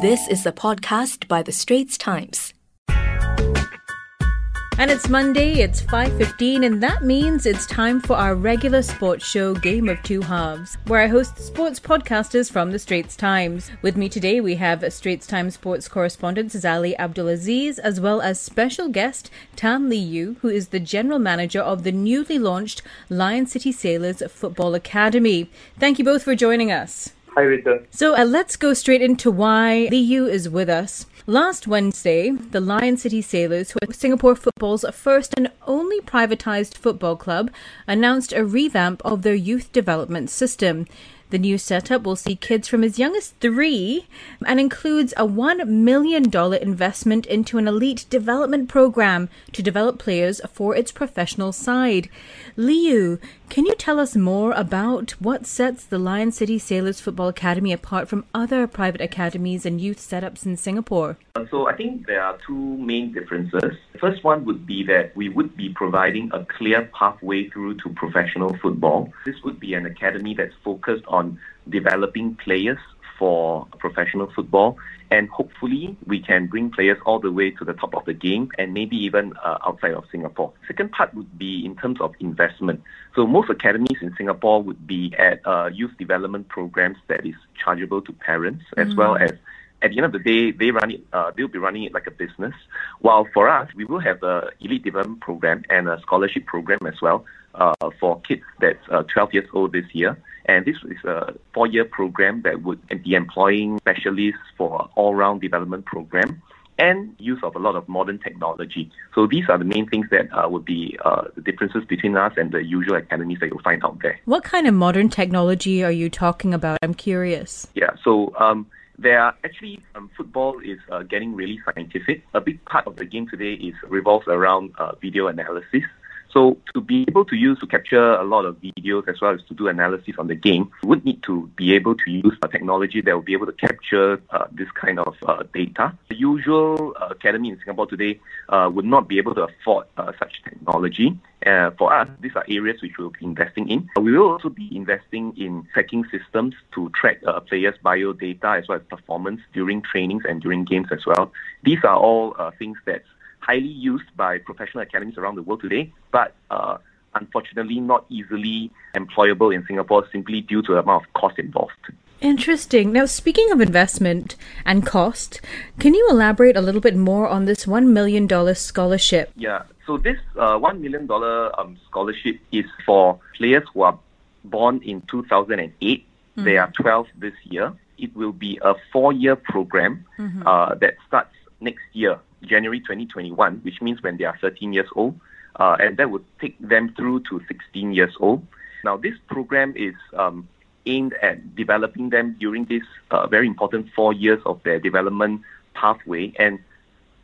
This is a podcast by The Straits Times. And it's Monday, it's 5:15 and that means it's time for our regular sports show Game of Two Halves, where I host sports podcasters from the Straits Times. With me today we have Straits Times sports correspondent Sazali Abdul Aziz as well as special guest Tan Li Yu, who is the general manager of the newly launched Lion City Sailors Football Academy. Thank you both for joining us. Hi, Rita. So uh, let's go straight into why Li Yu is with us. Last Wednesday, the Lion City Sailors, who are Singapore football's first and only privatized football club, announced a revamp of their youth development system. The new setup will see kids from as young as three and includes a $1 million investment into an elite development program to develop players for its professional side. Li Yu, can you tell us more about what sets the Lion City Sailors Football Academy apart from other private academies and youth setups in Singapore? Um, so I think there are two main differences. The first one would be that we would be providing a clear pathway through to professional football. This would be an academy that's focused on developing players for professional football and hopefully we can bring players all the way to the top of the game and maybe even uh, outside of Singapore. Second part would be in terms of investment. So most academies in Singapore would be at uh, youth development programs that is chargeable to parents as mm. well as at the end of the day, they run it. Uh, they'll be running it like a business. While for us, we will have a elite development program and a scholarship program as well uh, for kids that's uh, 12 years old this year. And this is a four-year program that would be employing specialists for all-round development program and use of a lot of modern technology. So these are the main things that uh, would be uh, the differences between us and the usual academies that you'll find out there. What kind of modern technology are you talking about? I'm curious. Yeah, so um, there are actually um, football is uh, getting really scientific. A big part of the game today is revolves around uh, video analysis. So to be able to use to capture a lot of videos as well as to do analysis on the game, we would need to be able to use a technology that will be able to capture uh, this kind of uh, data. The usual uh, academy in Singapore today uh, would not be able to afford uh, such technology. Uh, for us, these are areas which we'll be investing in. We will also be investing in tracking systems to track players' bio data as well as performance during trainings and during games as well. These are all things that highly used by professional academies around the world today, but uh, unfortunately not easily employable in Singapore simply due to the amount of cost involved. Interesting. Now, speaking of investment and cost, can you elaborate a little bit more on this $1 million scholarship? Yeah, so this uh, $1 million um, scholarship is for players who are born in 2008. Mm-hmm. They are 12 this year. It will be a four year program mm-hmm. uh, that starts next year, January 2021, which means when they are 13 years old, uh, and that would take them through to 16 years old. Now, this program is um, aimed at developing them during this uh, very important four years of their development pathway. And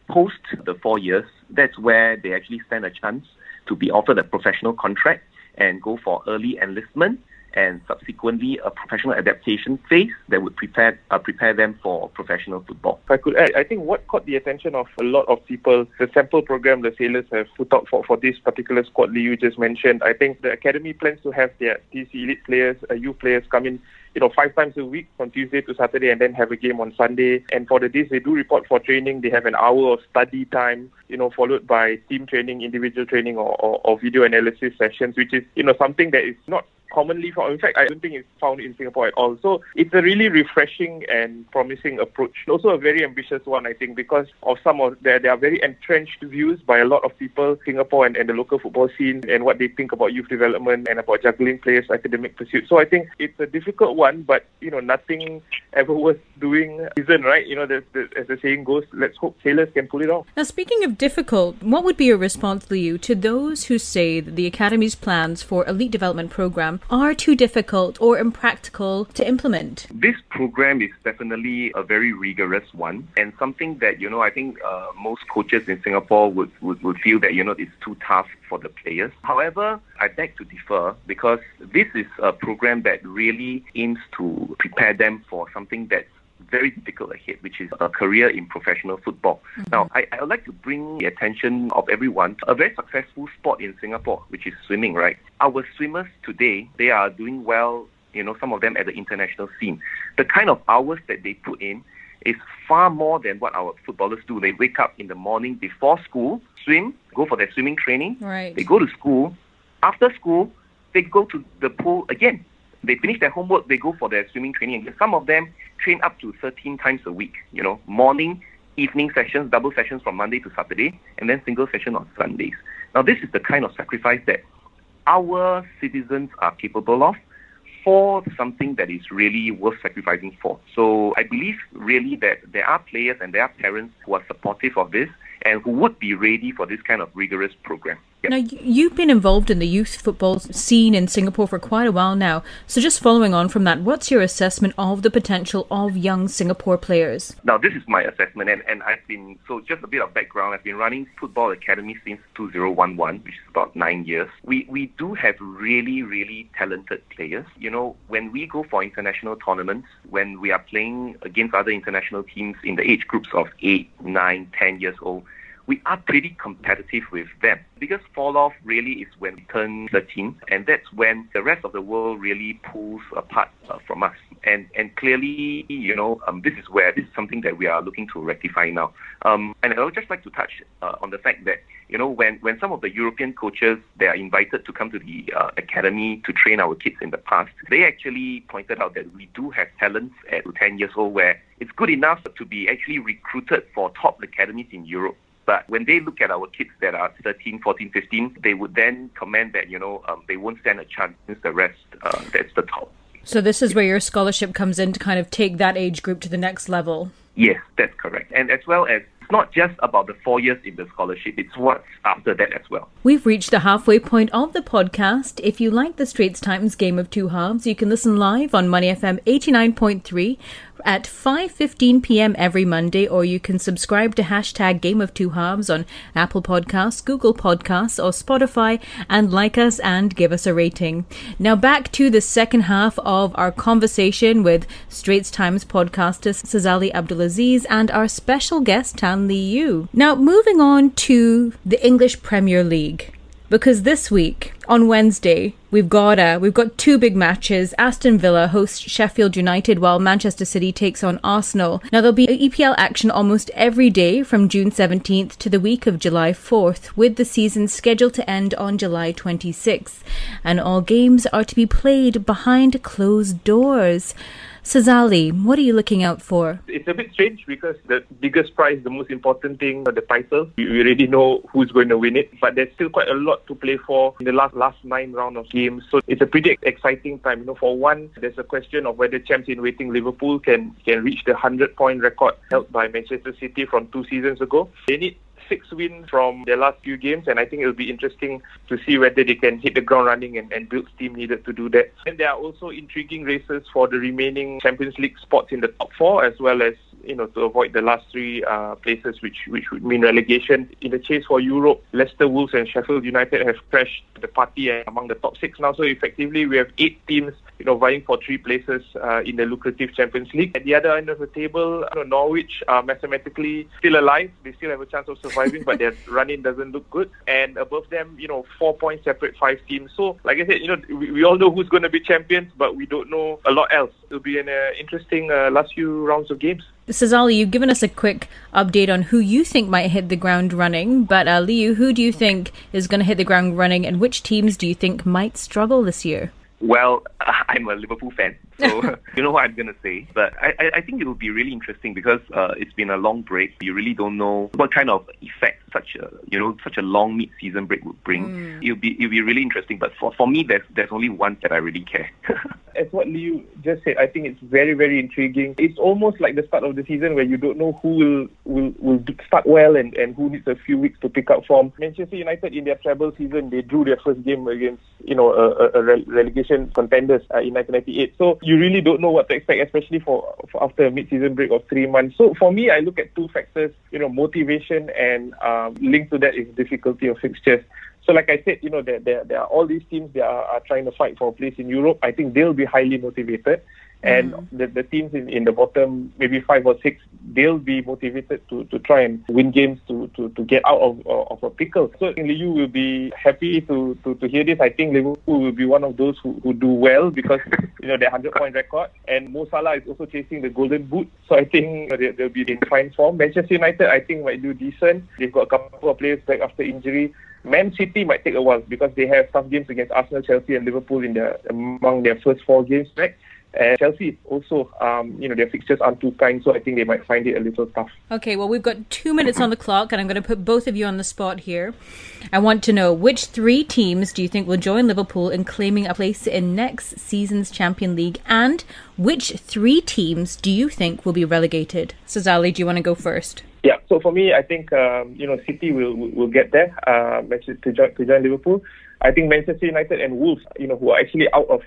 post the four years, that's where they actually stand a chance to be offered a professional contract and go for early enlistment and subsequently a professional adaptation phase that would prepare uh, prepare them for professional football. If I could add, I think what caught the attention of a lot of people, the sample program the sailors have put out for, for this particular squad Li Yu just mentioned, I think the academy plans to have their these elite players, uh, youth players come in you know, five times a week from Tuesday to Saturday and then have a game on Sunday. And for the days they do report for training, they have an hour of study time, you know, followed by team training, individual training or, or, or video analysis sessions, which is, you know, something that is not commonly found. In fact, I don't think it's found in Singapore at all. So it's a really refreshing and promising approach. Also a very ambitious one, I think, because of some of there are very entrenched views by a lot of people, Singapore and, and the local football scene, and what they think about youth development and about juggling players' academic pursuits. So I think it's a difficult one, but you know, nothing ever worth doing isn't right. You know, as the saying goes, let's hope sailors can pull it off. Now, speaking of difficult, what would be your response, Li Yu, to those who say that the academy's plans for elite development program are too difficult or impractical to implement? This program is definitely a very rigorous one and something that, you know, I think uh, most coaches in Singapore would, would, would feel that, you know, it's too tough for the players. However, I beg to differ because this is a program that really aims to prepare them for something that's very difficult ahead, which is a career in professional football. Mm-hmm. Now, I, I would like to bring the attention of everyone to a very successful sport in Singapore, which is swimming, right? Our swimmers today, they are doing well, you know, some of them at the international scene. The kind of hours that they put in, is far more than what our footballers do. They wake up in the morning before school, swim, go for their swimming training. Right. They go to school. After school, they go to the pool again. They finish their homework, they go for their swimming training again. Some of them train up to 13 times a week, you know, morning, evening sessions, double sessions from Monday to Saturday, and then single session on Sundays. Now, this is the kind of sacrifice that our citizens are capable of for something that is really worth sacrificing for. So I believe really that there are players and there are parents who are supportive of this and who would be ready for this kind of rigorous program. Now, you've been involved in the youth football scene in Singapore for quite a while now. So, just following on from that, what's your assessment of the potential of young Singapore players? Now, this is my assessment, and, and I've been so just a bit of background. I've been running football academy since 2011, which is about nine years. We we do have really really talented players. You know, when we go for international tournaments, when we are playing against other international teams in the age groups of eight, nine, ten years old we are pretty competitive with them. The biggest fall off really is when we turn 13, and that's when the rest of the world really pulls apart uh, from us. And and clearly, you know, um, this is where this is something that we are looking to rectify now. Um, and I would just like to touch uh, on the fact that you know when when some of the European coaches they are invited to come to the uh, academy to train our kids in the past, they actually pointed out that we do have talents at 10 years old where it's good enough to be actually recruited for top academies in Europe but when they look at our kids that are 13, 14, 15, they would then comment that, you know, um, they won't stand a chance against the rest uh, that's the top. So this is where your scholarship comes in to kind of take that age group to the next level. Yes, that's correct. And as well as it's not just about the four years in the scholarship, it's what's after that as well. We've reached the halfway point of the podcast. If you like the Straits Times Game of Two Halves, you can listen live on Money FM 89.3 at 5.15 p.m. every Monday, or you can subscribe to hashtag Game of Two Halves on Apple Podcasts, Google Podcasts, or Spotify, and like us and give us a rating. Now back to the second half of our conversation with Straits Times podcaster Sazali Abdul Aziz and our special guest Tan Li Yu. Now moving on to the English Premier League because this week on Wednesday we've got uh, we've got two big matches. Aston Villa host Sheffield United while Manchester City takes on Arsenal. Now there'll be EPL action almost every day from June 17th to the week of July 4th, with the season scheduled to end on July 26th, and all games are to be played behind closed doors. Sazali, what are you looking out for? It's a bit strange because the biggest prize, the most important thing, the title, we already know who's going to win it, but there's still quite a lot to play for in the last last nine round of games. So it's a pretty exciting time. You know, for one, there's a question of whether champs in waiting Liverpool can can reach the hundred point record held by Manchester City from two seasons ago. They need six wins from their last few games, and I think it'll be interesting to see whether they can hit the ground running and, and build steam needed to do that. And there are also intriguing races for the remaining Champions League spots in the top four, as well as you know to avoid the last three uh, places, which which would mean relegation. In the chase for Europe, Leicester, Wolves, and Sheffield United have crashed the party among the top six now. So effectively, we have eight teams you know, vying for three places uh, in the lucrative Champions League. At the other end of the table, you know, Norwich are mathematically still alive. They still have a chance of surviving, but their running doesn't look good. And above them, you know, four points separate five teams. So, like I said, you know, we, we all know who's going to be champions, but we don't know a lot else. It'll be an uh, interesting uh, last few rounds of games. Sazali, you've given us a quick update on who you think might hit the ground running, but uh, Li Yu, who do you think is going to hit the ground running, and which teams do you think might struggle this year? Well, I'm a Liverpool fan, so you know what I'm going to say. But I, I think it will be really interesting because uh, it's been a long break. You really don't know what kind of effect such a you know such a long mid-season break would bring. Mm. It'll be it'll be really interesting. But for, for me, there's there's only one that I really care. As what Li Yu just said, I think it's very very intriguing. It's almost like the start of the season where you don't know who will will, will start well and, and who needs a few weeks to pick up form. Manchester United in their treble season, they drew their first game against you know a, a relegation contenders uh, in 1998. So you really don't know what to expect, especially for, for after a mid-season break of three months. So for me, I look at two factors. You know, motivation and um, linked to that is difficulty of fixtures. So, like I said, you know, there, there, there are all these teams that are, are trying to fight for a place in Europe. I think they'll be highly motivated. And mm. the, the teams in, in the bottom, maybe five or six, they'll be motivated to, to try and win games to, to, to get out of, of a pickle. So Li Yu will be happy to, to, to hear this. I think Liverpool will be one of those who, who do well because you know their hundred point record, and Mo Salah is also chasing the golden boot. So I think they, they'll be in fine form. Manchester United, I think might do decent. They've got a couple of players back after injury. Man City might take a while because they have tough games against Arsenal, Chelsea, and Liverpool in their among their first four games back. And Chelsea also, um, you know, their fixtures aren't too kind, so I think they might find it a little tough. Okay, well, we've got two minutes on the clock, and I'm going to put both of you on the spot here. I want to know which three teams do you think will join Liverpool in claiming a place in next season's Champion League, and which three teams do you think will be relegated? Sazali, do you want to go first? Yeah, so for me, I think um, you know City will will get there uh, to join to join Liverpool. I think Manchester United and Wolves, you know, who are actually out of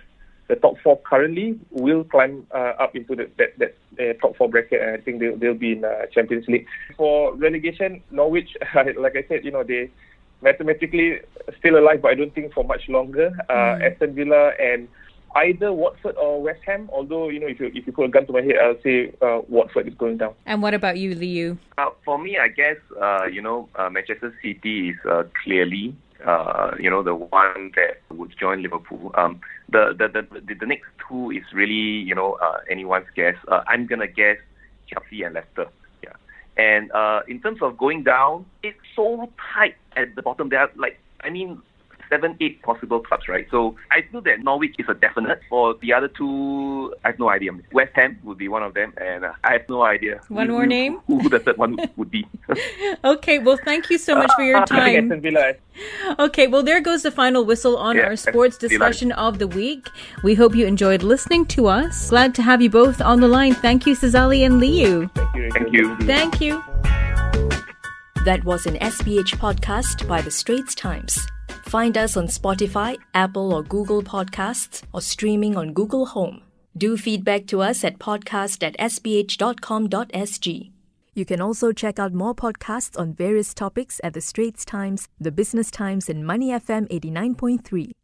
the top four currently, will climb uh, up into the, that that uh, top four bracket, and I think they'll they'll be in uh, Champions League. For relegation, Norwich, like I said, you know they mathematically still alive, but I don't think for much longer. Uh, mm. Aston Villa and either Watford or West Ham. Although you know, if you if you put a gun to my head, I'll say uh, Watford is going down. And what about you, Li Yu? Uh, for me, I guess uh, you know uh, Manchester City is uh, clearly uh, you know the one that would join Liverpool. Um, the, the the the next two is really you know uh, anyone's guess. Uh, I'm gonna guess Chelsea and Leicester. Yeah, and uh, in terms of going down, it's so tight at the bottom. There like I mean seven, eight possible clubs, right? So I feel that Norwich is a definite. For the other two, I have no idea. West Ham would be one of them, and uh, I have no idea. One who, more name? Who, who the third one would be. okay, well, thank you so much for your time. okay, well, there goes the final whistle on yeah, our sports discussion of the week. We hope you enjoyed listening to us. Glad to have you both on the line. Thank you, Sazali and Li Yu. Thank you. Thank you. Thank you. That was an SPH podcast by The Straits Times. Find us on Spotify, Apple or Google Podcasts, or streaming on Google Home. Do feedback to us at podcast at sph.com.sg. You can also check out more podcasts on various topics at The Straits Times, The Business Times, and Money FM 89.3.